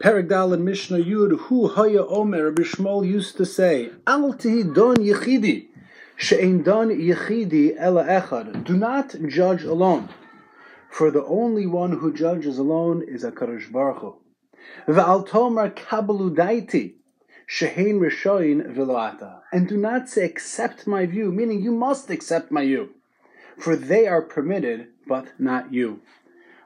Perigdal and Mishnah Yud, Hu Haya Omer, Rabbi Shmuel used to say, Al Don Yechidi, She'ein Don Yechidi Ela Echad. Do not judge alone, for the only one who judges alone is HaKadosh Baruch Hu. Ve'al Tomer Kabalu Daiti, Shehein Rishoin Viloata. And do not say, accept my view, meaning you must accept my view, for they are permitted, but not you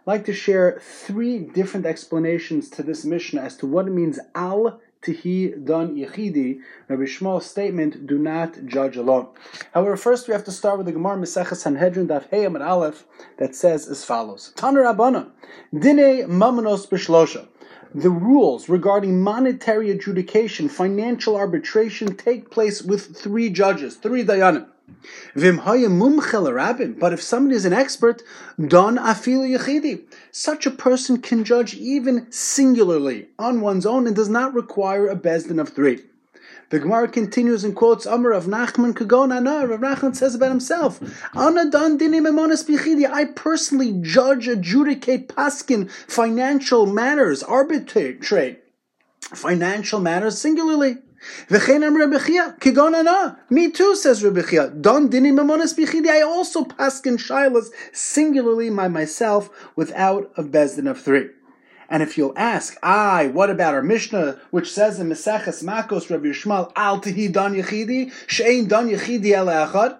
like to share three different explanations to this Mishnah as to what it means al tihi don yechidi, Rabbi Shmuel's statement, do not judge alone. However, first we have to start with the Gemara Maseches Sanhedrin Daf Heyam and Aleph that says as follows: Taner Rabbana, dine mamanos b'shlosha. The rules regarding monetary adjudication, financial arbitration, take place with three judges, three dayanim. But if somebody is an expert, don afil yachidi, such a person can judge even singularly on one's own and does not require a beis din of three. The Gemara continues and quotes Amr of Nachman Kagon Ana. Rav Nachman says about himself, Ana dan dinim bichidi. I personally judge, adjudicate, paskin, financial matters, arbitrate financial matters singularly. Me too, says Rebechia. Don dini memonas bichidi. I also paskin shilas singularly by myself without a beis din of three. And if you'll ask, I, what about our Mishnah, which says in Meseches Makos Rabbi Yishmael, Al tihi don yechidi, she'ein don yechidi el echad?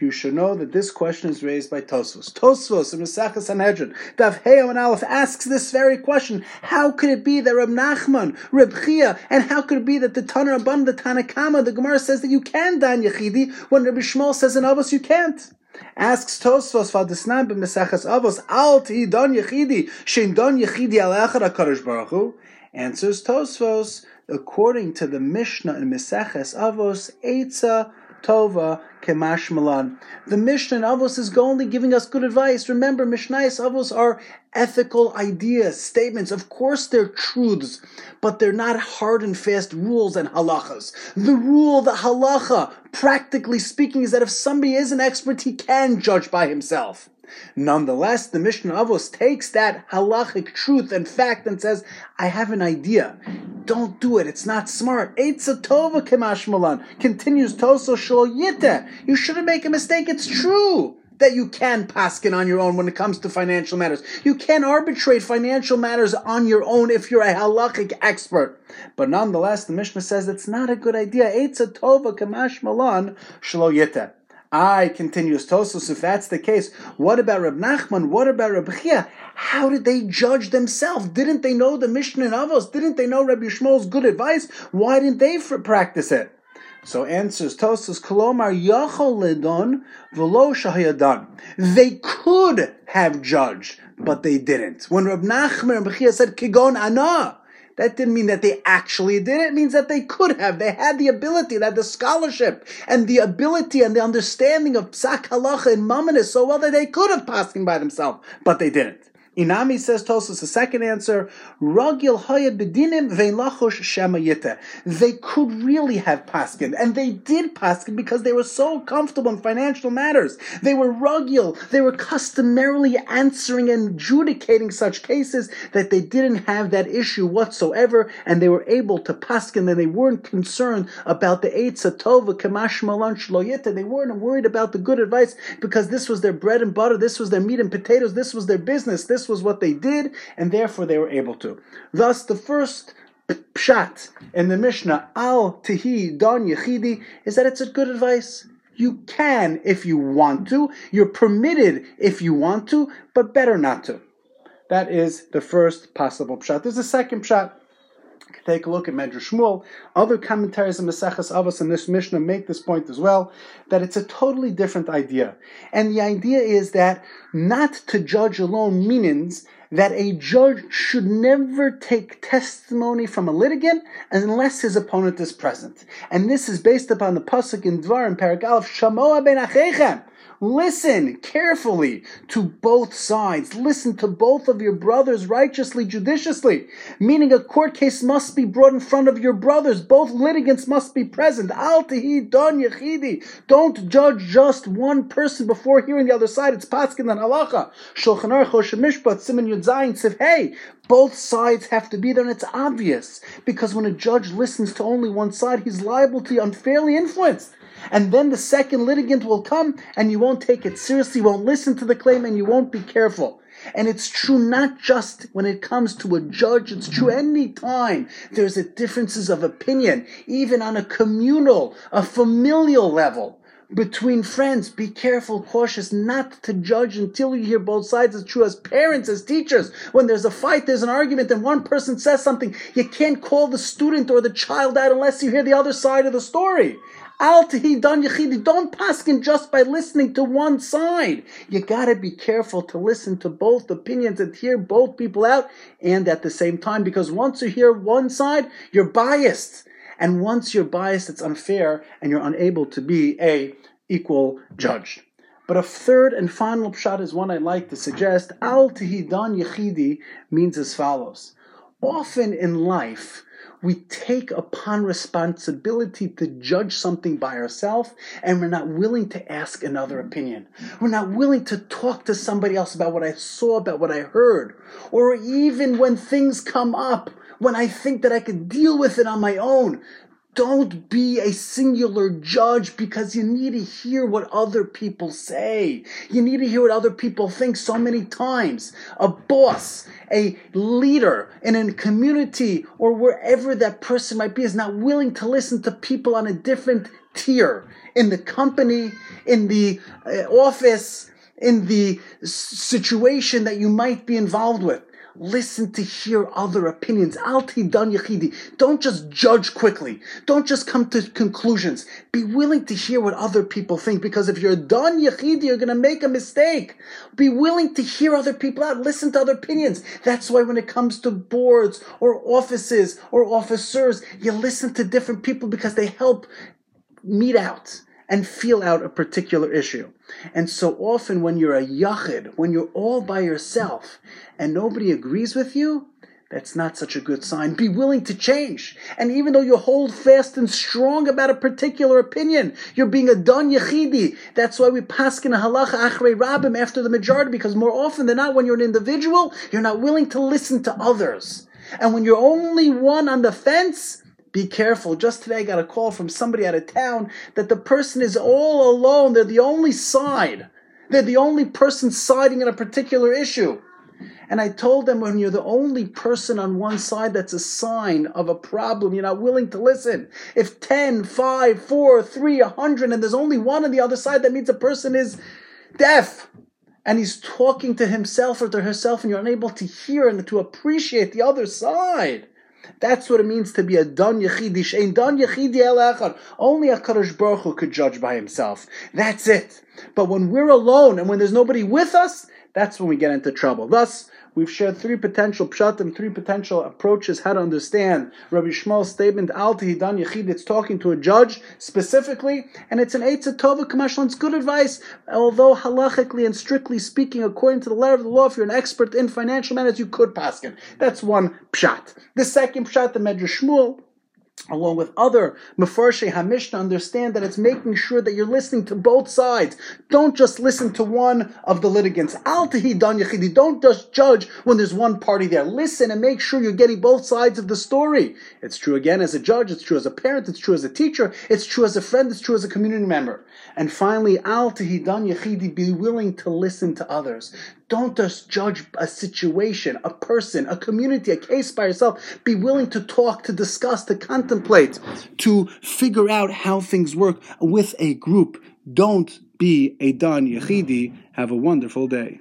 You should know that this question is raised by Tosfos. Tosfos in Mesachas Sanhedrin, Dav Heo and Aleph asks this very question: How could it be that Reb Nachman, Reb Chia, and how could it be that the Tanur Abban, the Tanakama, the Gemara says that you can dan Yechidi when Rabbi Shmuel says in Avos you can't? Asks Tosfos Vadisnan b'Mesachas Avos Al Ti Don Yechidi Shein Don Yechidi Al Echad Hakadosh Baruch Hu. Answers Tosfos according to the Mishnah in Mesachas Avos Eitza Tova Kemash Malan. The Mishnah in Avos is only giving us good advice. Remember, Mishnayos Avos are ethical ideas, statements. Of course, they're truths, but they're not hard and fast rules and halachas. The rule, the halacha, practically speaking, is that if somebody is an expert, he can judge by himself. Nonetheless, the Mishnah Avos takes that halachic truth and fact and says, I have an idea. Don't do it. It's not smart. Eitza tova kemash malan. Continues Toso shol yite. You shouldn't make a mistake. It's true that you can paskin on your own when it comes to financial matters. You can arbitrate financial matters on your own if you're a halachic expert. But nonetheless, the Mishnah says it's not a good idea. Eitza tova kamash malan shlo yite. I continues Tosfos. If that's the case, what about Reb Nachman? What about Reb Chia? How did they judge themselves? Didn't they know the Mishnah in Avos? Didn't they know Rabbi Shmuel's good advice? Why didn't they practice it? So answers Tosfos Kolomar Yachol Ledon Velo Shahayadan. They could have judged, but they didn't. When Reb Nachman and Bechia said Kigon Ana, that didn't mean that they actually did it. It means that they could have. They had the ability, they had the scholarship and the ability and the understanding of psak halacha and mamanis so well that they could have passed him by themselves, but they didn't. Inami says Tosfos, the second answer, Ragil Hayad Bedinim Veinlachosh Shema Yite. They could really have paskin, and they did paskin because they were so comfortable in financial matters. They were ragil, they were customarily answering and adjudicating such cases that they didn't have that issue whatsoever, and they were able to paskin, and they weren't concerned about the Eitza Tova Kamash Malan Shloyete. They weren't worried about the good advice because this was their bread and butter, this was their meat and potatoes, this was their business, this was what they did, and therefore they were able to. Thus, the first pshat in the Mishnah, al tihi don yechidi, is that it's a good advice. You can if you want to. You're permitted if you want to, but better not to. That is the first possible pshat. There's a second pshat. Take a look at Medrash Shmuel. Other commentaries in Maseches Avos and this Mishnah make this point as well, that it's a totally different idea. And the idea is that not to judge alone means that a judge should never take testimony from a litigant unless his opponent is present. And this is based upon the pasuk in Dvar and Paragalf Shamoa ben Achechem Listen carefully to both sides. Listen to both of your brothers righteously, judiciously. Meaning a court case must be brought in front of your brothers. Both litigants must be present. Al don yechidi. Don't judge just one person before hearing the other side. It's paskin and halacha. Shulchan Aruch Mishpat Siman Yud Zayin Hey. Both sides have to be there, and it's obvious because when a judge listens to only one side, he's liable to be unfairly influenced. And then the second litigant will come and you won't take it seriously, you won't listen to the claim, and you won't be careful. And it's true not just when it comes to a judge, it's true any time there's a differences of opinion, even on a communal, a familial level between friends. Be careful, cautious, not to judge until you hear both sides. It's true as parents, as teachers. When there's a fight, there's an argument, and one person says something, you can't call the student or the child out unless you hear the other side of the story. Al don yechidi. Don't paskin just by listening to one side. You gotta be careful to listen to both opinions and hear both people out and at the same time because once you hear one side, you're biased. And once you're biased, it's unfair and you're unable to be a equal judge. But a third and final pshat is one I'd like to suggest. Al don yechidi means as follows. Often in life, we take upon responsibility to judge something by ourselves and we're not willing to ask another opinion. We're not willing to talk to somebody else about what I saw, about what I heard. Or even when things come up, when I think that I could deal with it on my own, don't be a singular judge because you need to hear what other people say. You need to hear what other people think so many times. A boss, a leader in a community or wherever that person might be is not willing to listen to people on a different tier in the company, in the uh, office, in the situation that you might be involved with. Listen to hear other opinions. Don't just judge quickly. Don't just come to conclusions. Be willing to hear what other people think because if you're dan yachidi, you're going to make a mistake. Be willing to hear other people out. Listen to other opinions. That's why when it comes to boards or offices or officers, you listen to different people because they help meet out and feel out a particular issue. And so often when you're a yachid, when you're all by yourself and nobody agrees with you, that's not such a good sign. Be willing to change. And even though you hold fast and strong about a particular opinion, you're being a don yechidi. That's why we paskin a halacha achrei rabim after the majority, because more often than not, when you're an individual, you're not willing to listen to others. And when you're only one on the fence, be careful. Just today I got a call from somebody out of town that the person is all alone. They're the only side. They're the only person siding in a particular issue. And I told them when you're the only person on one side, that's a sign of a problem. You're not willing to listen. If 10, 5, 4, 3, 100, and there's only one on the other side, that means a person is deaf. And he's talking to himself or to herself, and you're unable to hear and to appreciate the other side. That's what it means to be a don yechidi. Shein don yechidi el Only a Kadosh Baruch Hu could judge by himself. That's it. But when we're alone and when there's nobody with us, that's when we get into trouble. Thus, we've shared three potential pshatim, three potential approaches how to understand Rabbi Shmuel's statement, Al Tihidan Yechid, it's talking to a judge specifically, and it's an Eitzah Tova Kamashal, it's good advice, although halachically and strictly speaking, according to the letter of the law, if you're an expert in financial matters, you could paskin. That's one pshat. The second pshat, the Medrash Shmuel, along with other Mefarshei HaMishnah, understand that it's making sure that you're listening to both sides. Don't just listen to one of the litigants. Al dan yachidi. Don't just judge when there's one party there. Listen and make sure you're getting both sides of the story. It's true again as a judge, it's true as a parent, it's true as a teacher, it's true as a friend, it's true as a community member. And finally, al dan yachidi, be willing to listen to others. Don't just judge a situation, a person, a community, a case by yourself. Be willing to talk, to discuss, to contemplate, to figure out how things work with a group. Don't be a Don Yechidi. Have a wonderful day.